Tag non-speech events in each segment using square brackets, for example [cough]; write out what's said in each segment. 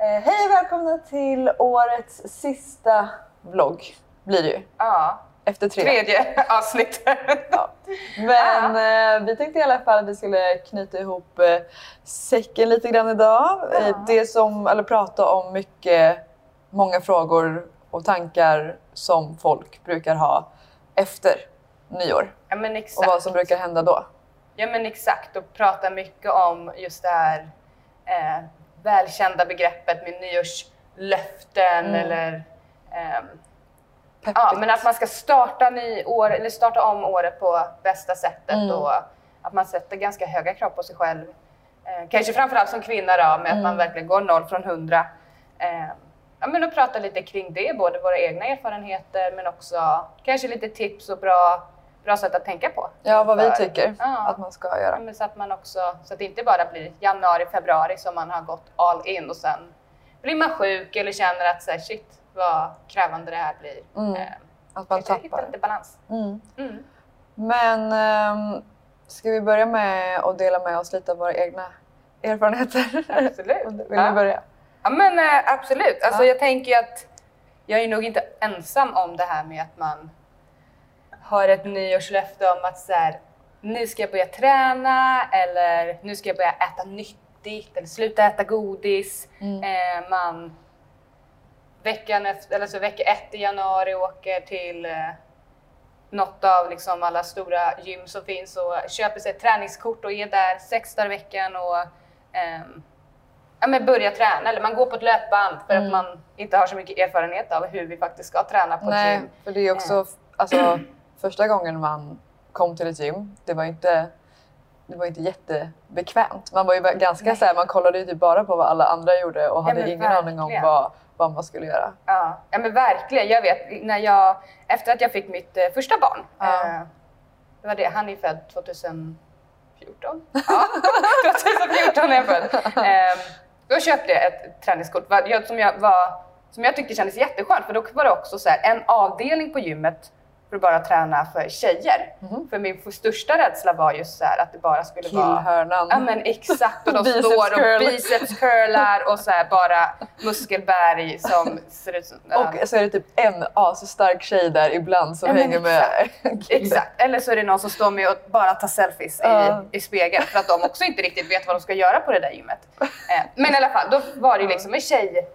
Eh, hej och välkomna till årets sista vlogg blir det ju. Ja, Efter tre. tredje [laughs] avsnittet. Ja. Men eh, vi tänkte i alla fall att vi skulle knyta ihop eh, säcken lite grann idag. Eh, det som, eller prata om mycket, många frågor och tankar som folk brukar ha efter nyår. Ja men Och exakt. vad som brukar hända då. Ja men exakt och prata mycket om just det här eh, välkända begreppet med nyårslöften Mm. eller Peppigt. ja, men att man ska starta, ny år, eller starta om året på bästa sättet Mm. och att man sätter ganska höga krav på sig själv. Eh, kanske framförallt som kvinna då med att Mm. man verkligen går noll från hundra. Eh, ja, men att prata lite kring det, både våra egna erfarenheter men också kanske lite tips och bra, bra sätt att tänka på. Ja, vad vi inför- tycker Ja. att man ska Ja, göra. men så att man också, så att det inte bara blir januari, februari som man har gått all in och sen blir man sjuk eller känner att så här, shit vad krävande det här blir. Mm. Eh, Att man kanske hitta tappar. lite balans. Mm. Mm. Men ehm, ska vi börja med att dela med oss lite av våra egna erfarenheter? Absolut. [laughs] Vill Ja. du börja? Ja men eh, absolut. Alltså, Ja. Jag tänker att jag är nog inte ensam om det här med att man har ett nyårslöfte om att så här, nu ska jag börja träna eller nu ska jag börja äta nyttigt eller sluta äta godis. Mm. Eh, man veckan efter, eller så vecka ett i januari åker till eh, något av liksom alla stora gym som finns och köper sig ett träningskort och är där sex dagar i veckan och ehm, ja, men börja träna. Eller man går på ett löpband för Mm. att man inte har så mycket erfarenhet av hur vi faktiskt ska träna på ett Nej, gym. för det är också alltså, första gången man kom till ett gym. Det var inte, det var inte jättebekvämt. Man var ju ganska så man kollade ju typ bara på vad alla andra gjorde och hade men ingen aning om vad, vad man skulle göra. Ja, ja men verkligen. Jag vet när jag, efter att jag fick mitt eh, första barn, Ja. eh, det var det, han är född 2014. Ja, [laughs] 2014 är jag född. Eh, då köpte jag ett träningskort som jag, var, som jag tyckte kändes jätteskönt för då var det också så en avdelning på gymmet för att bara träna för tjejer. Mhm. För min största rädsla var just så här, att det bara skulle vara Killhörnan. Ja men exakt och de [laughs] Biceps står och curl. biceps curlar och så här bara muskelberg som ser ut som... ja. Och så är det typ en asstark tjej där ibland som Ja, hänger med en kille. Exakt, eller så är det någon som står med och bara tar selfies Ja. i, i spegeln för att de också inte riktigt vet vad de ska göra på det där gymmet. Eh, men i alla fall, då var det liksom en tjej,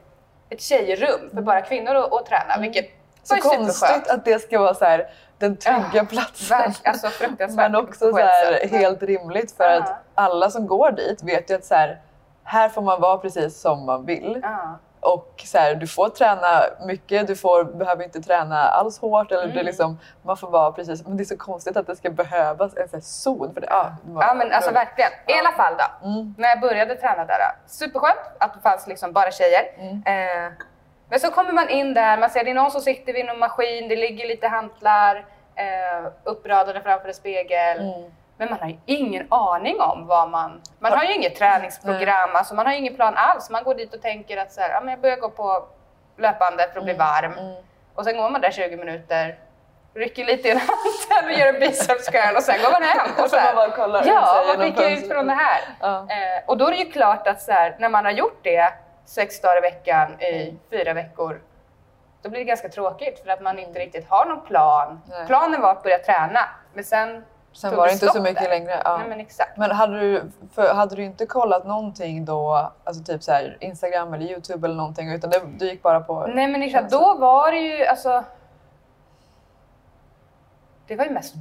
ett tjejrum för bara kvinnor att, att träna, vilket Mm. Så konstigt att det ska vara så här, den trygga Ja, platsen. alltså fruktansvärt Men också så här, helt rimligt för Ja. att alla som går dit vet ju att så här, här får man vara precis som man vill. Ja. Och så här, du får träna mycket, du får, behöver inte träna alls hårt. Eller det Mm. liksom, man får vara precis, men det är så konstigt att det ska behövas en sån zon. För det, ja, det Ja men alltså verkligen. I alla fall då. Mm. När jag började träna där, superskönt att det fanns liksom bara tjejer. Mm. Eh, men så kommer man in där, man ser det är någon som sitter vid någon maskin, det ligger lite hantlar eh, uppradade framför en spegel. Mm. Men man har ju ingen aning om vad man... Man har ju inget träningsprogram, alltså man har ju ingen plan alls. Man går dit och tänker att så här, ja, men jag börjar gå på löpbandet för att bli varm. Mm. Och sen går man där 20 minuter, rycker lite i en hantel och gör en biceps curl och sen går man hem. Och så [laughs] Så man här, bara kollar ja, vad fick jag ut från det här? Ja. Eh, och då är det ju klart att så här, när man har gjort det sex dagar i veckan i fyra veckor, då blir det ganska tråkigt för att man inte riktigt har någon plan. Nej. Planen var att börja träna, men sen Sen var det inte så mycket där. längre. Ja. Nej men exakt. Men hade du, för, hade du inte kollat någonting då, alltså typ så här Instagram eller Youtube eller någonting, utan det, du gick bara på... Nej men exakt, då var det ju alltså... Det var ju mest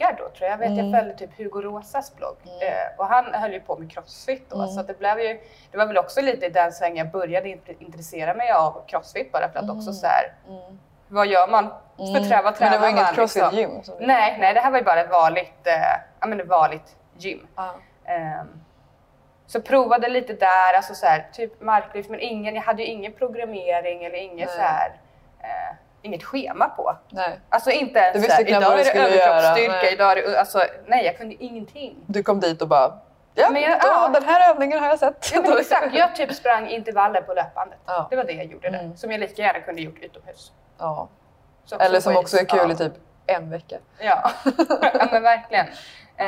bloggar då tror jag. Jag vet Mm. jag följde typ Hugo Rosas blogg eh, och han höll ju på med crossfit då Mm. så det blev ju, det var väl också lite i den svängen jag började int- intressera mig av crossfit bara för att också så här, Mm. vad gör man för Mm. träna? Vad Men det var tränar inget liksom? crossfit-gym? som du- Nej, nej, det här var ju bara ett vanligt, eh, ja, men ett vanligt gym. Ja. Ehm, så provade lite där, alltså så här, typ marklyft, men ingen, jag hade ju ingen programmering eller inget Nej. så här, eh, inget schema på. Nej. Alltså inte ens såhär, knappt idag är det överkroppsstyrka, nej. idag är det, alltså nej jag kunde ingenting. Du kom dit och bara, ja, Men jag- då, ja. den här övningen har jag sett. Ja, [laughs] exakt, jag typ sprang intervaller på löpbandet. Ja. Det var det jag gjorde där, Mm. som jag lika gärna kunde gjort utomhus. Ja. Så Eller som också är kul ja. i typ en vecka. Ja, [laughs] ja men verkligen. Eh,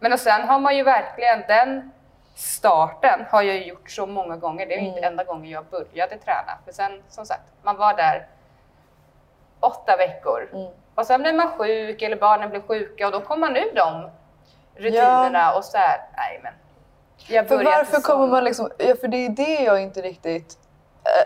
men och sen har man ju verkligen den starten har jag gjort så många gånger. Det är Mm. inte enda gången jag började träna. För sen som sagt, man var där åtta veckor Mm. och sen blir man sjuk eller barnen blir sjuka och då kommer man ur de rutinerna och så här, nej men. Jag För varför kommer man liksom... Ja, för det är det jag inte riktigt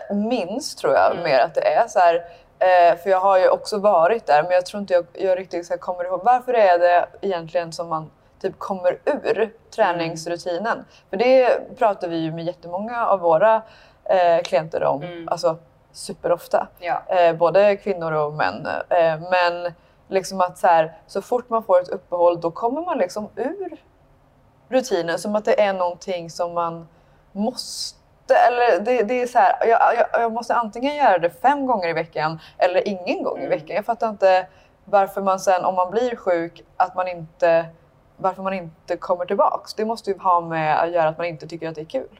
äh, minns tror jag Mm. mer att det är så här. Eh, för jag har ju också varit där men jag tror inte jag, jag riktigt så här, kommer ihåg. Varför är det egentligen som man typ kommer ur träningsrutinen? För det pratar vi ju med jättemånga av våra eh, klienter om. Mm. Alltså superofta. Ja. Eh, både kvinnor och män. Eh, men liksom att så, här, så fort man får ett uppehåll då kommer man liksom ur rutinen. Som att det är någonting som man måste eller det, det är så här, jag, jag, jag måste antingen göra det fem gånger i veckan eller ingen gång i Mm. veckan. Jag fattar inte varför man sen om man blir sjuk att man inte varför man inte kommer tillbaks. Det måste ju ha med att göra att man inte tycker att det är kul.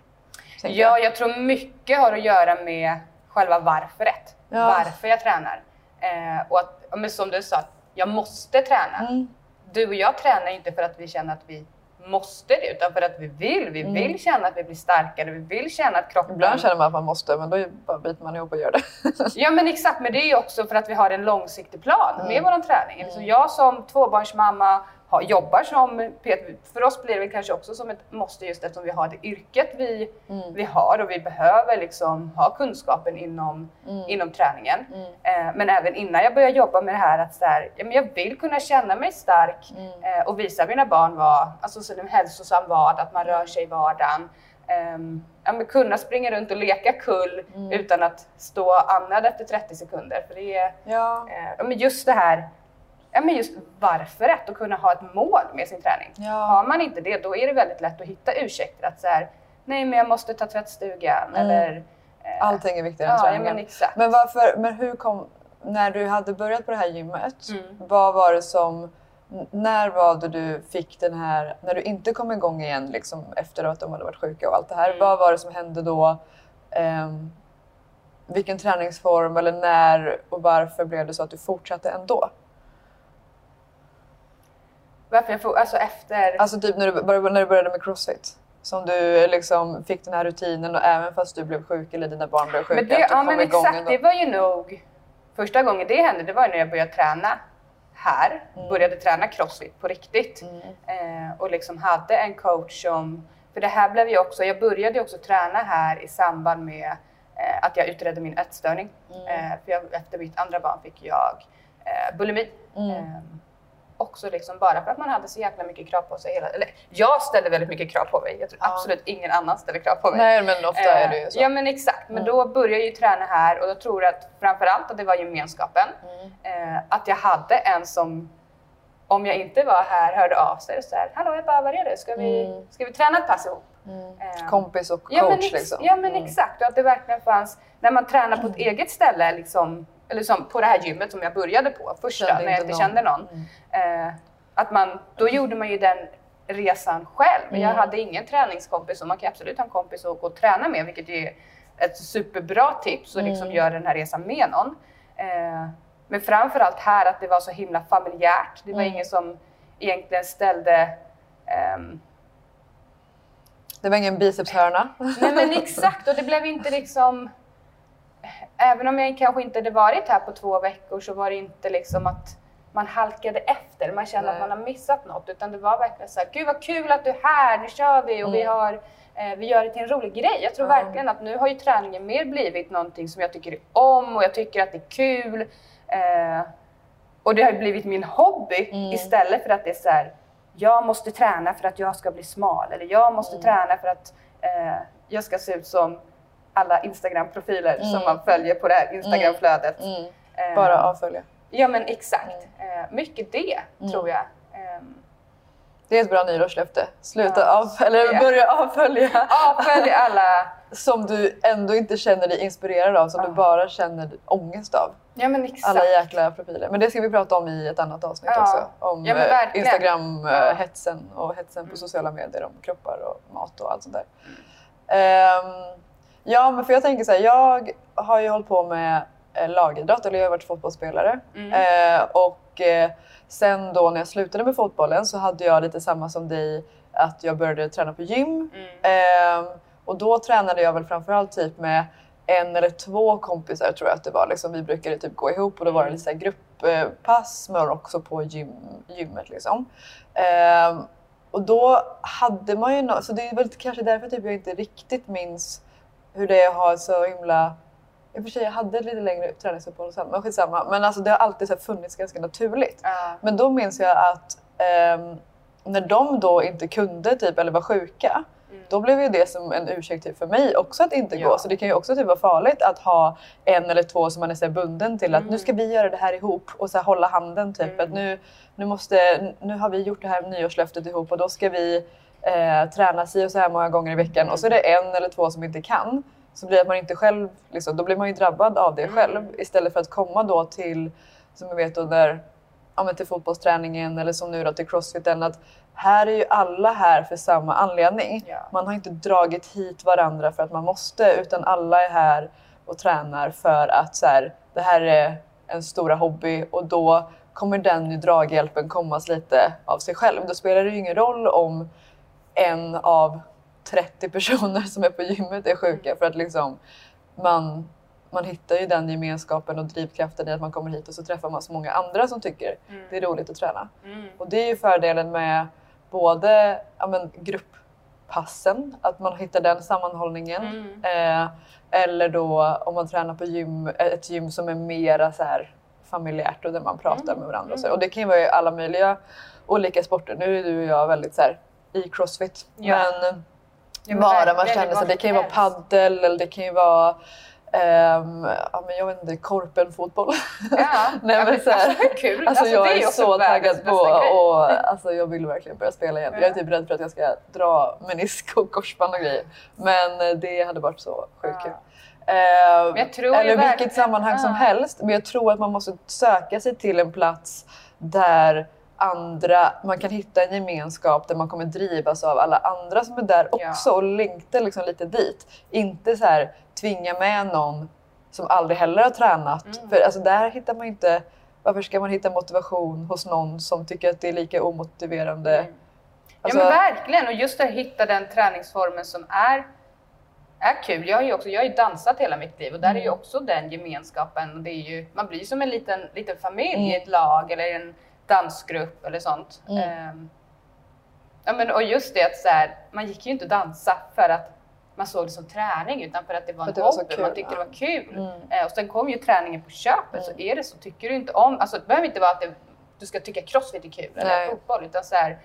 Ja, jag. jag tror mycket har att göra med själva varföret. Ja. Varför jag tränar. Eh, och att, men som du sa, jag måste träna. Mm. Du och jag tränar inte för att vi känner att vi måste det, utan för att vi vill. Vi Mm. vill känna att vi blir starkare, vi vill känna att kroppen... Ibland känner man att man måste men då bara biter man ihop och gör det. [laughs] Ja men exakt, men det är ju också för att vi har en långsiktig plan med Mm. vår träning. Mm. Så jag som tvåbarnsmamma jobbar som PT. För oss blir det kanske också som ett måste just eftersom vi har det yrket vi, Mm. vi har och vi behöver liksom ha kunskapen inom, Mm. inom träningen. Mm. Eh, men även innan jag började jobba med det här att så här, ja, men jag vill kunna känna mig stark Mm. eh, och visa mina barn vad, alltså så en hälsosam vardag, att man rör sig i vardagen. Ehm, ja, kunna springa runt och leka kull Mm. utan att stå andad efter 30 sekunder. För det är Ja. ja, men just det här, ja, men just varför rätt att kunna ha ett mål med sin träning. Ja. Har man inte det, då är det väldigt lätt att hitta ursäkter att så här, nej men jag måste ta tvättstugan Mm. eller eh, Allting är viktigare än ja, träningen. men exakt. Men varför, men hur kom, när du hade börjat på det här gymmet, Mm. vad var det som, när var det du fick den här, när du inte kom igång igen liksom efter att de hade varit sjuka och allt det här, Mm. vad var det som hände då? Ehm, vilken träningsform eller när och varför blev det så att du fortsatte ändå? Varför jag får, alltså efter... Alltså typ när du, började- när du började med crossfit? Som du liksom fick den här rutinen och även fast du blev sjuk eller dina barn blev sjuka, men det, att du ja men exakt, ändå. det var ju nog första gången det hände, det var när jag började träna här, Mm. började träna crossfit på riktigt. Mm. Eh, och liksom hade en coach som, för det här blev ju också, jag började ju också träna här i samband med eh, att jag utredde min ätstörning. Mm. Eh, för jag, efter mitt andra barn fick jag eh, bulimi. Mm. Också liksom bara för att man hade så jäkla mycket krav på sig. Hela, eller, jag ställde väldigt mycket krav på mig. Jag tror Ja. absolut ingen annan ställer krav på mig. Nej men ofta är det ju så. Eh, Ja men exakt, men Mm. då började jag ju träna här och då tror jag att framförallt att det var gemenskapen. Mm. Eh, att jag hade en som, om jag inte var här, hörde av sig och så här, Hallå Ebba, var är du? Ska vi, Mm. ska vi träna ett pass ihop? Mm. Eh, Kompis och coach ja, men liksom. Ja men Mm. exakt, och att det verkligen fanns, när man tränar på ett eget ställe, liksom, eller som på det här gymmet som jag började på första, Kände när jag inte någon. kände någon. Mm. Eh, att man, då gjorde man ju den resan själv. Jag Mm. hade ingen träningskompis och man kan absolut ha en kompis att gå och träna med, vilket är ett superbra tips och liksom Mm. göra den här resan med någon. Eh, men framförallt här att det var så himla familjärt. Det var Mm. ingen som egentligen ställde ehm, Det var ingen bicepshörna. Nej men exakt och det blev inte liksom Även om jag kanske inte hade varit här på två veckor så var det inte liksom att man halkade efter, man kände Nej. att man har missat något utan det var verkligen så här, gud vad kul att du är här, nu kör vi och vi, Mm. har, eh, vi gör det till en rolig grej. Jag tror Ja. verkligen att nu har ju träningen mer blivit någonting som jag tycker om och jag tycker att det är kul. Eh, och det har blivit min hobby Mm. istället för att det är så här, jag måste träna för att jag ska bli smal eller jag måste Mm. träna för att eh, jag ska se ut som alla Instagram-profiler som Mm. man följer på det här Instagram-flödet. Mm. Eh, Bara avfölja. Ja men exakt. Eh, mycket det Mm. tror jag. Ehm, Det är ett bra nyårslöfte. Sluta Ja. av, eller Ja. börja avfölja Avfölj alla... [laughs] som du ändå inte känner dig inspirerad av, som Ja. du bara känner ångest av. Ja men exakt. Alla jäkla profiler. Men det ska vi prata om i ett annat avsnitt Ja. också. Om Ja, eh. Instagram-hetsen och hetsen på Mm. sociala medier om kroppar och mat och allt sånt där. Ehm, ja, men för jag tänker så här, jag har ju hållit på med eh, lagidrott, eller jag har varit fotbollsspelare. Mm. Eh, och eh, sen då när jag slutade med fotbollen så hade jag lite samma som dig att jag började träna på gym. Mm. Eh, och då tränade jag väl framförallt typ med en eller två kompisar tror jag att det var. Liksom, vi brukade typ gå ihop och då var det lite så här grupppass men också på gym, gymmet. Liksom. Eh, och då hade man ju no så det är väl kanske därför typ jag inte riktigt minns hur det är att ha så himla i och för sig, jag hade ett lite längre träningsuppehåll sen, men skitsamma. Men alltså, det har alltid så funnits ganska naturligt. Ja. Men då minns jag att ehm, när de då inte kunde typ, eller var sjuka, Mm. då blev ju det som en ursäkt typ för mig också att inte Ja. gå. Så det kan ju också typ vara farligt att ha en eller två som man är så här bunden till att Mm. nu ska vi göra det här ihop och så här hålla handen typ. Mm. Att nu, nu, måste, nu har vi gjort det här nyårslöftet ihop och då ska vi eh, träna si och så här många gånger i veckan och så är det en eller två som inte kan. Så blir man inte själv, liksom, då blir man ju drabbad av det Mm. själv istället för att komma då till, som jag vet när, ja, men till fotbollsträningen eller som nu då till crossfiten, att här är ju alla här för samma anledning. Ja. Man har inte dragit hit varandra för att man måste utan alla är här och tränar för att så här, det här är en stora hobby och då kommer den draghjälpen komma lite av sig själv. Då spelar det ju ingen roll om en av 30 personer som är på gymmet är sjuka för att liksom man, man hittar ju den gemenskapen och drivkraften i att man kommer hit och så träffar man så många andra som tycker Mm. det är roligt att träna. Mm. Och det är ju fördelen med både ja, men, grupppassen, att man hittar den sammanhållningen. Mm. Eh, eller då om man tränar på gym, ett gym som är mera så här familjärt och där man pratar Mm. med varandra. Och, så. och det kan ju vara i alla möjliga olika sporter. Nu är du och jag väldigt så här, i crossfit. Ja. Men Ja, bara man känner sig, det kan ju vara paddel eller det kan ju vara ehm, ja, men jag vet inte, korpenfotboll. Ja, [laughs] Nej, ja, men så här- alltså kul? Alltså, det jag är är så taggad på grej. och alltså, jag vill verkligen börja spela igen. Jag är Ja. typ rädd för att jag ska dra menisk och korsband och grejer. Men eh, det hade varit så sjukt Ja. kul. Ju eller vilket sammanhang som ja. helst. Men jag tror att man måste söka sig till en plats där andra, man kan hitta en gemenskap där man kommer drivas av alla andra som är där Ja. också och längta liksom lite dit. Inte så här tvinga med någon som aldrig heller har tränat. Mm. För alltså, där hittar man inte Varför ska man hitta motivation hos någon som tycker att det är lika omotiverande? Mm. Alltså- ja men verkligen och just att hitta den träningsformen som är, är kul. Jag har ju också jag har ju dansat hela mitt liv och där är ju Mm. också den gemenskapen. Det är ju, man blir som en liten, liten familj i Mm. ett lag eller en dansgrupp eller sånt. Mm. Ehm, ja, men, och just det att så här, man gick ju inte och dansa för att man såg det som träning utan för att det var För en det var hobby, kul, man tyckte ja. det var kul. Mm. Eh, och sen kom ju träningen på köpet, så Mm. är det så tycker du inte om, alltså det behöver inte vara att det, du ska tycka crossfit är kul eller Nej. fotboll, utan så här,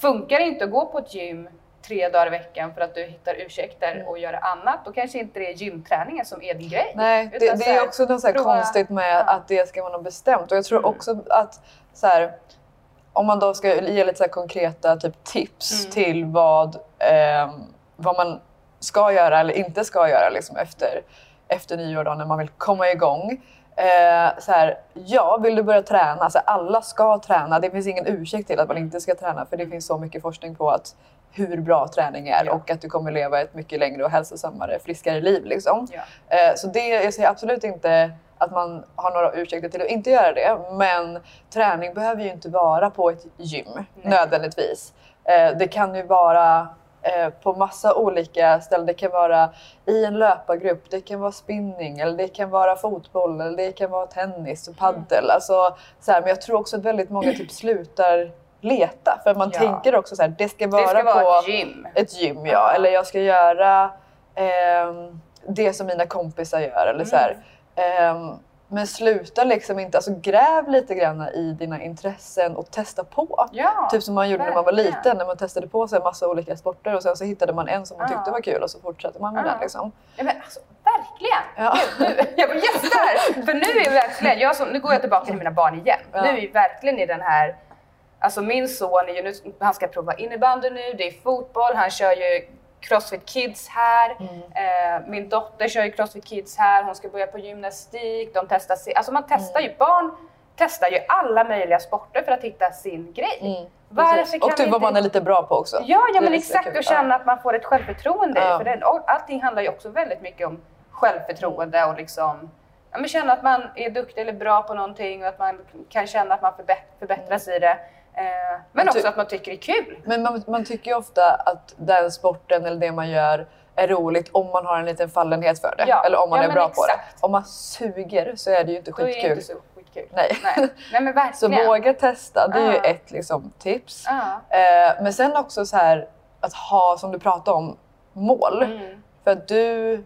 funkar det inte att gå på ett gym tre dagar i veckan för att du hittar ursäkter Mm. och göra annat, då kanske inte det är gymträningen som är din grej. Nej, det, det är också något så prova- konstigt med att det ska vara något bestämt. Och jag tror Mm. också att så här, om man då ska ge lite så konkreta typ, tips Mm. till vad, ehm, vad man ska göra eller inte ska göra liksom, efter, efter nyår då, när man vill komma igång. Eh, så här, ja, vill du börja träna? Alltså, alla ska träna. Det finns ingen ursäkt till att man inte ska träna för det finns så mycket forskning på att hur bra träning är Ja. och att du kommer leva ett mycket längre och hälsosammare, friskare liv. Liksom. Ja. Eh, Så det, jag säger absolut inte att man har några ursäkter till att inte göra det. Men träning behöver ju inte vara på ett gym nödvändigtvis. Eh, Det kan ju vara eh, på massa olika ställen. Det kan vara i en löpargrupp, det kan vara spinning, eller det kan vara fotboll, eller det kan vara tennis och paddel. Alltså, så här, men jag tror också att väldigt många typ slutar leta. För man Ja. tänker också så här, det ska vara, Det ska på vara ett gym. ett gym, ja. Ja. Eller jag ska göra ehm, det som mina kompisar gör. Eller så här. Ehm, men sluta liksom inte, alltså gräv lite grann i dina intressen och testa på. Ja, Typ som man gjorde när man var verkligen. liten, när man testade på sig en massa olika sporter och sen så hittade man en som man tyckte var kul och så fortsatte man med den. Liksom. Ja, men alltså, verkligen! Ja. Gud, nu, jag bara yes! För nu är verkligen, jag som, nu går jag tillbaka till mina barn igen. Ja. Nu är vi verkligen i den här, alltså min son är ju nu, han ska prova innebandy nu, det är fotboll, han kör ju Crossfit Kids här. Mm. Eh, min dotter kör ju Crossfit Kids här, hon ska börja på gymnastik, de testar sig, alltså man testar Mm. ju, barn testar ju alla möjliga sporter för att hitta sin grej. Mm, Varför kan och typ vad man är lite bra på också. Ja, ja men exakt och känna att man får ett självförtroende. Ja. För den, allting handlar ju också väldigt mycket om självförtroende och liksom ja, men känna att man är duktig eller bra på någonting och att man kan känna att man förbätt, förbättras i det. Eh, men också att man tycker det är kul. Men man, man tycker ju ofta att den sporten eller det man gör är roligt om man har en liten fallenhet för det. Ja. Eller om man Ja, är bra på det. exakt. Om man suger så är det ju inte Då är det skitkul. inte så skitkul. Nej. Nej. Nej men [laughs] Så verkligen. våga testa, det är ju Ja. ett liksom, tips. Ja. Eh, men sen också så här att ha, som du pratade om, mål. Mm. För att du,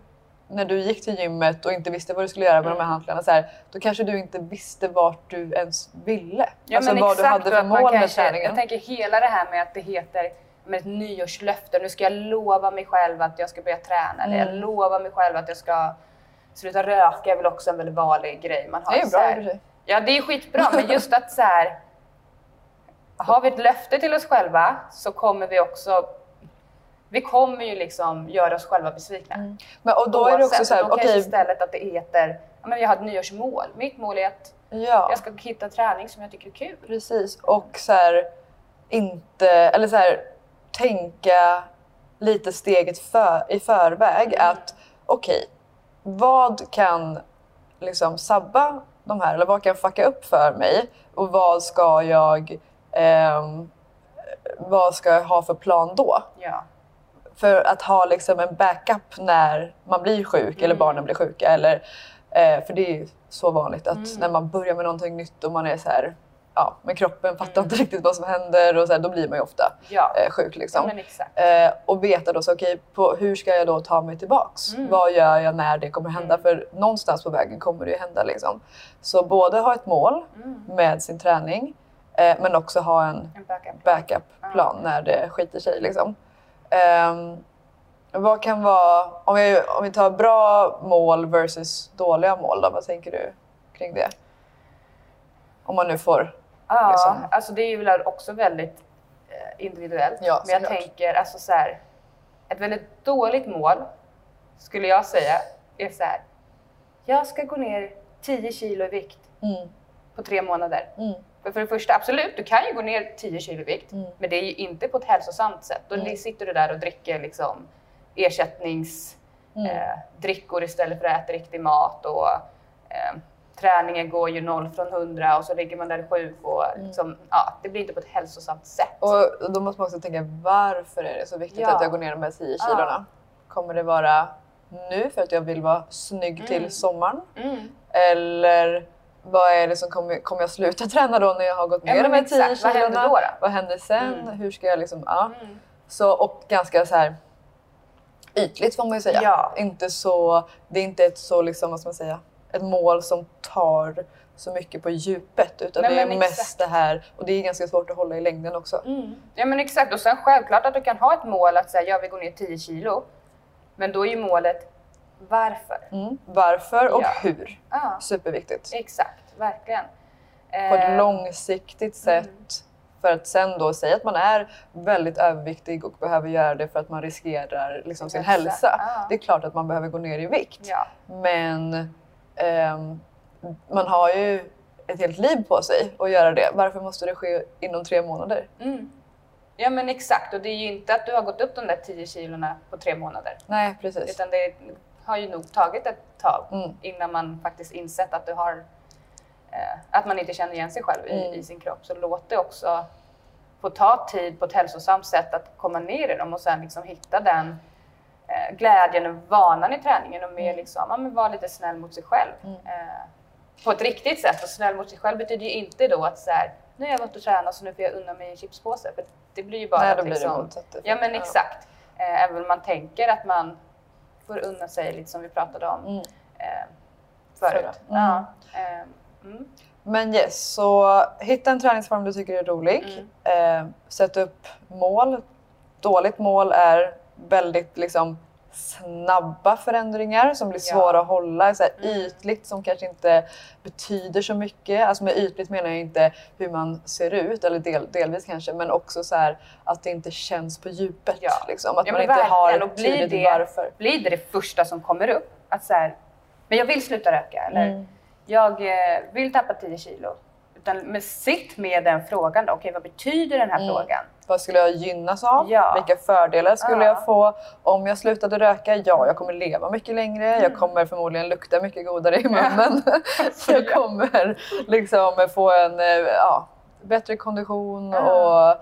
när du gick till gymmet och inte visste vad du skulle göra med de här Mm. hantlarna, så här, då kanske du inte visste vart du ens ville. Ja, alltså men vad du hade för mål med träningen. Jag tänker hela det här med att det heter med ett nyårslöfte. Nu ska jag lova mig själv att jag ska börja träna. Eller jag Mm. lovar mig själv att jag ska sluta röka är väl också en väldigt vanlig grej man har. det är bra här-. Ja, det är skitbra, men just att så här, har vi ett löfte till oss själva så kommer vi också vi kommer ju liksom göra oss själva besvikna. Mm. Men, och då är det också Oavsett, så här, kanske okej, istället att det heter, ja, men jag har ett nyårsmål. Mitt mål är att ja. jag ska hitta träning som jag tycker är kul. Precis, och så här, inte, eller så här, tänka lite steget för, i förväg Mm. att okej, vad kan liksom sabba de här eller vad kan fucka upp för mig och vad ska jag ehm, vad ska jag ha för plan då? Ja. För att ha liksom en backup när man blir sjuk eller Mm. barnen blir sjuka. Eller, eh, för det är så vanligt att Mm. när man börjar med någonting nytt och man är så här, ja, men kroppen fattar Mm. inte riktigt vad som händer och så här, då blir man ju ofta Ja, eh, sjuk. ja Liksom. exakt. Eh, och veta då så, okej, på hur ska jag då ta mig tillbaks? Mm. Vad gör jag när det kommer hända? Mm. För någonstans på vägen kommer det ju hända. Liksom. Så både ha ett mål Mm. med sin träning eh, men också ha en En backup. backup-plan när det skiter sig. Liksom. Ehm, vad kan vara, om vi, om vi tar bra mål versus dåliga mål, då, vad tänker du kring det? Om man nu får... Ja, liksom. alltså det är ju väl också väldigt eh, individuellt. Ja, Men jag såklart. tänker alltså så här, ett väldigt dåligt mål skulle jag säga är så här. Jag ska gå ner 10 kilo i vikt Mm, på tre månader. mm, För, för det första, absolut, du kan ju gå ner 10 kilo i vikt, Mm. men det är ju inte på ett hälsosamt sätt. Då Mm. sitter du där och dricker liksom ersättningsdrickor mm. eh, istället för att äta riktig mat. Och, eh, träningen går ju 0 från 100 och så ligger man där i sjuk. Och, liksom, ja, det blir inte på ett hälsosamt sätt. Och då måste man också tänka, varför är det så viktigt Ja. att jag går ner de här 10 Ja. kilorna? Kommer det vara nu för att jag vill vara snygg Mm. till sommaren? Mm. Eller vad är det som kommer, kommer jag sluta [laughs] träna då när jag har gått Ja, ner de men här 10 exakt. Vad händer då? då? Vad händer sen? Mm. Hur ska jag liksom... Ja. Mm. Så, och ganska så här ytligt får man ju säga. Ja. Inte så, det är inte ett så liksom, vad ska man säga, ett mål som tar så mycket på djupet utan Nej, det är mest exakt. det här och det är ganska svårt att hålla i längden också. Mm. Ja men exakt och sen självklart att du kan ha ett mål att säga jag vill gå ner 10 kilo. Men då är ju målet varför. Mm. Varför och Ja. hur. Ja, Superviktigt. exakt, verkligen. På ett Eh, långsiktigt sätt. mm. För att sen då säga att man är väldigt överviktig och behöver göra det för att man riskerar liksom sin hälsa. Ja. Det är klart att man behöver gå ner i vikt. Men ehm, man har ju ett helt liv på sig att göra det. Varför måste det ske inom tre månader? mm. ja men exakt och det är ju inte att du har gått upp de där 10 kilorna på tre månader. Nej, precis. Utan det har ju nog tagit ett tag Mm. innan man faktiskt insett att du har eh, att man inte känner igen sig själv i, Mm. i sin kropp. Så låt det också få ta tid på ett hälsosamt sätt att komma ner i dem och sen liksom hitta den eh, glädjen och vanan i träningen och mer Mm. liksom, ja, men vara lite snäll mot sig själv. Mm. Eh, på ett riktigt sätt. Och snäll mot sig själv betyder ju inte då att så här, nu har jag varit och tränat så nu får jag unna mig en chipspåse. För det blir ju bara Nej, då blir det liksom, motsatt. Ja men exakt. Eh, även om man tänker att man får unna sig lite som vi pratade om Mm. eh, förut. Mm. Ja, eh, mm. Men yes, så hitta en träningsform du tycker är rolig. Mm. Eh, sätt upp mål. Dåligt mål är väldigt liksom snabba förändringar som blir Ja. svåra att hålla. Så här, Mm. Ytligt som kanske inte betyder så mycket. Alltså med ytligt menar jag inte hur man ser ut, eller del, delvis kanske, men också så här, att det inte känns på djupet. Ja. Liksom. Att Ja, man inte har ett tydligt det- varför. Blir det det första som kommer upp? Att så här, men jag vill sluta röka eller Mm. jag eh, vill tappa 10 kilo. Utan, men sitt med den frågan då. Okej, vad betyder den här Mm. frågan? Vad skulle jag gynnas av? Ja. Vilka fördelar skulle Ja. jag få om jag slutade röka? Ja, jag kommer leva mycket längre. Jag Mm. kommer förmodligen lukta mycket godare i munnen. [laughs] [laughs] jag kommer liksom få en, eh, ja, bättre kondition och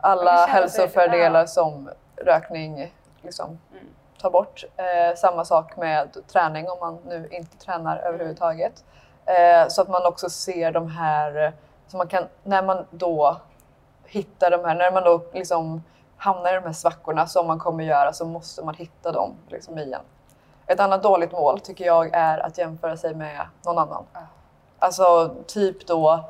alla Ja, hälsofördelar som rökning liksom Mm. tar bort. Eh, samma sak med träning om man nu inte tränar överhuvudtaget. Eh, så att man också ser de här, så man kan, när man då hittar de här, när man då liksom hamnar i de här svackorna som man kommer göra så måste man hitta dem liksom igen. Ett annat dåligt mål tycker jag är att jämföra sig med någon annan. Alltså typ då,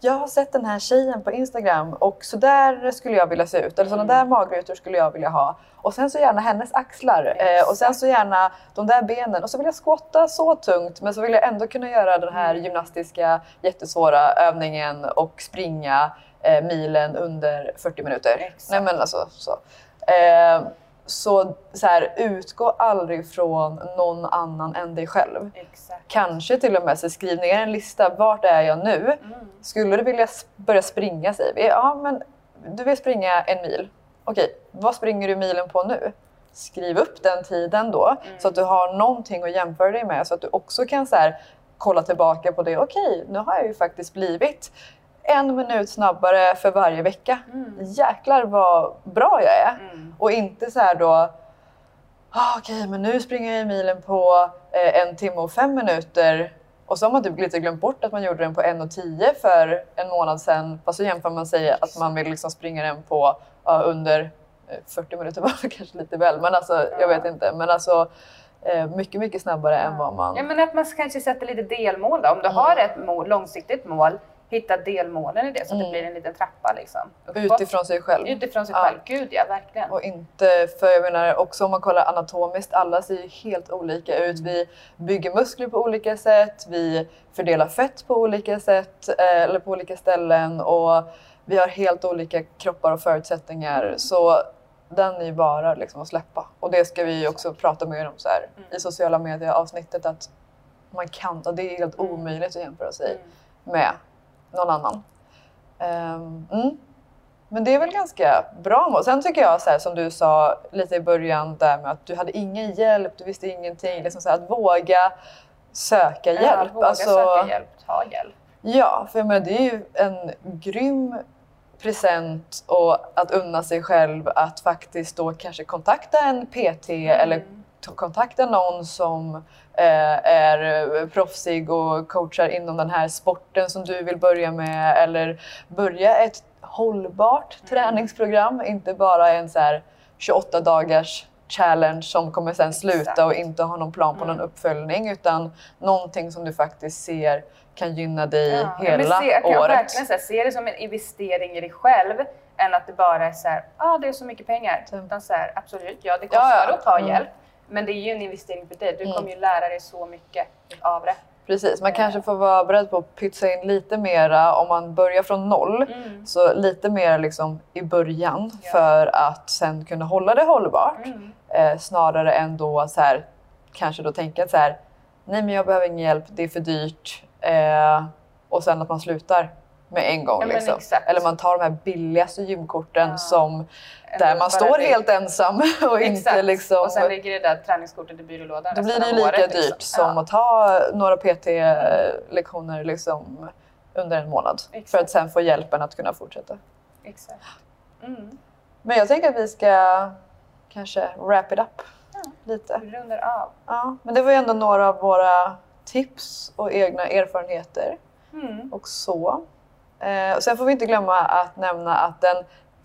jag har sett den här tjejen på Instagram och så där skulle jag vilja se ut. Eller sådana Mm. där magrutor skulle jag vilja ha. Och sen så gärna hennes axlar. Eh, och sen så gärna de där benen. Och så vill jag squatta så tungt men så vill jag ändå kunna göra den här Mm. gymnastiska jättesvåra övningen och springa eh, milen under 40 minuter. Exakt. Nej men alltså så. Eh, så, så här, utgå aldrig från någon annan än dig själv. Exakt. Kanske till och med så skriv ner en lista. Vart är jag nu? Mm. Skulle du vilja börja springa säger vi. Ja, men du vill springa en mil. Okej, vad springer du milen på nu? Skriv upp den tiden då Mm. så att du har någonting att jämföra dig med så att du också kan så här, kolla tillbaka på det. Okej, nu har jag ju faktiskt blivit en minut snabbare för varje vecka. Mm. Jäklar vad bra jag är. Mm. Och inte så här då, ah, okej men nu springer jag milen på eh, en timme och fem minuter och så har man typ lite glömt bort att man gjorde den på en och tio för en månad sedan. Fast så jämför man sig att man vill liksom springa den på ja, under eh, 40 minuter var [laughs] kanske lite väl, men alltså jag vet inte. Men alltså eh, mycket, mycket snabbare än vad man... Ja, men att man kanske sätter lite delmål då. Om du har ett mål, långsiktigt mål, hitta delmålen i det så att det Mm. blir en liten trappa liksom. uppåt. Utifrån sig själv. Utifrån sig Ja. själv. Gud ja, verkligen. Och inte, för jag menar också om man kollar anatomiskt, alla ser ju helt olika ut. Vi bygger muskler på olika sätt, vi fördelar fett på olika sätt eh, eller på olika ställen och vi har helt olika kroppar och förutsättningar. Så den är ju bara liksom att släppa. Och det ska vi också prata mer om så här, Mm. i sociala medier avsnittet att man kan, och det är helt Mm. omöjligt att jämföra sig Mm. med någon annan. Ehm, mm. Men det är väl ganska bra mål. Sen tycker jag så här, som du sa lite i början där med att du hade ingen hjälp, du visste ingenting. Liksom så här, att våga söka hjälp. Ja, våga Alltså, söka hjälp, ta hjälp. Ja, för jag menar, det är ju en grym present och att unna sig själv att faktiskt då kanske kontakta en PT eller Mm. ta- kontakta någon som eh, är eh, proffsig och coachar inom den här sporten som du vill börja med eller börja ett hållbart Mm. träningsprogram, inte bara en så här 28 dagars challenge som kommer sen sluta och inte ha någon plan på någon Mm. uppföljning utan någonting som du faktiskt ser kan gynna dig Ja, hela men se, jag kan året. verkligen så här, se det som en investering i dig själv än att det bara är så här, ah, det är så mycket pengar. Så. Utan så här, absolut, ja det kostar Ja, ja. att ta Mm. Men det är ju en investering för dig. Du Mm. kommer ju lära dig så mycket av det. Precis, man kanske får vara beredd på att pytsa in lite mera om man börjar från noll. Mm. Så lite mer liksom i början Ja. för att sen kunna hålla det hållbart. Mm. Eh, snarare än då så här, kanske då tänka att så här, nej men jag behöver ingen hjälp, det är för dyrt. Eh, och sen att man slutar med en gång. Ja, liksom. Eller man tar de här billigaste gymkorten Ja. som, där man står det- helt ensam [laughs] och inte liksom... Och sen ligger det där träningskortet i byrålådan Då blir det ju lika året, dyrt liksom. som Ja. att ha några PT-lektioner liksom under en månad. För Exakt. att sen få hjälpen att kunna fortsätta. Exakt. Mm. Men jag tänker att vi ska kanske wrap it up lite. Vi rundar av. Ja, men det var ju ändå några av våra tips och egna erfarenheter Mm. och så. Eh, och sen får vi inte glömma att nämna att den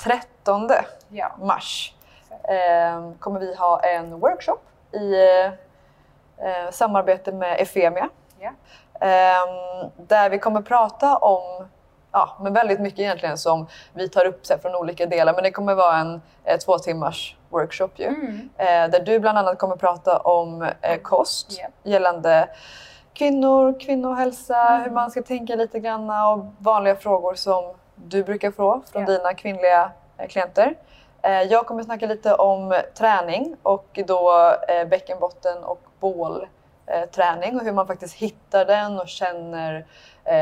13 Ja. mars eh, kommer vi ha en workshop i eh, samarbete med Efemia. Ja. Eh, där vi kommer prata om ja, men väldigt mycket egentligen som vi tar upp så från olika delar. Men det kommer vara en eh, två timmars workshop ju. Mm. Eh, där du bland annat kommer prata om eh, kost Ja. gällande kvinnor, kvinnohälsa, Mm. hur man ska tänka lite grann och vanliga frågor som du brukar få från Ja. dina kvinnliga eh, klienter. Eh, jag kommer snacka lite om träning och då eh, bäckenbotten och bålträning och hur man faktiskt hittar den och känner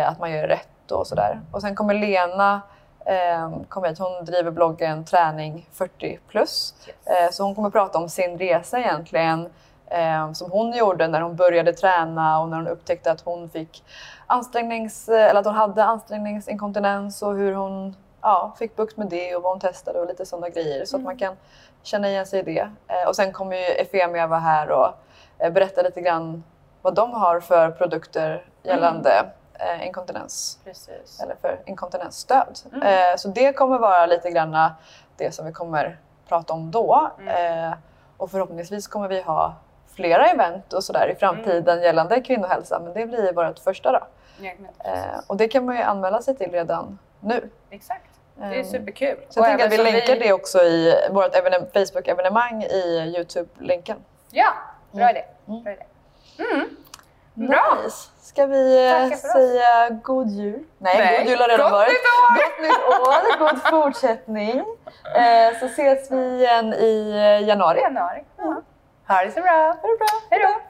att man gör rätt och sådär. Och sen kommer Lena eh, kom hit. Hon driver bloggen Träning 40 plus. Yes. Så hon kommer prata om sin resa egentligen som hon gjorde när hon började träna och när hon upptäckte att hon fick ansträngnings, eller att hon hade ansträngningsinkontinens och hur hon ja, fick bukt med det och vad hon testade och lite sådana grejer så att man kan känna igen sig i det. Eh, och sen kommer ju Efemia vara här och eh, berätta lite grann vad de har för produkter gällande eh, inkontinens Precis. eller för inkontinensstöd. Eh, så det kommer vara lite grann det som vi kommer prata om då. Eh, och förhoppningsvis kommer vi ha flera event och sådär i framtiden gällande kvinnohälsa men det blir vårt första då. Ja, Eh, och det kan man ju anmäla sig till redan nu. Exakt. Det är Eh, superkul. Så jag tänker att vi länkar det också i vårt evenem- Facebook-evenemang i Youtube-länken. Ja, bra idé. Mm. Bra idé. Bra. Nice. Ska vi eh, för oss. säga god jul? Nej, Nej. god jul har redan varit. Gott nytt år, god fortsättning. [laughs] Eh, så ses vi igen i januari. Januari. Ja. Ha det så bra. Ha det bra. Hej då.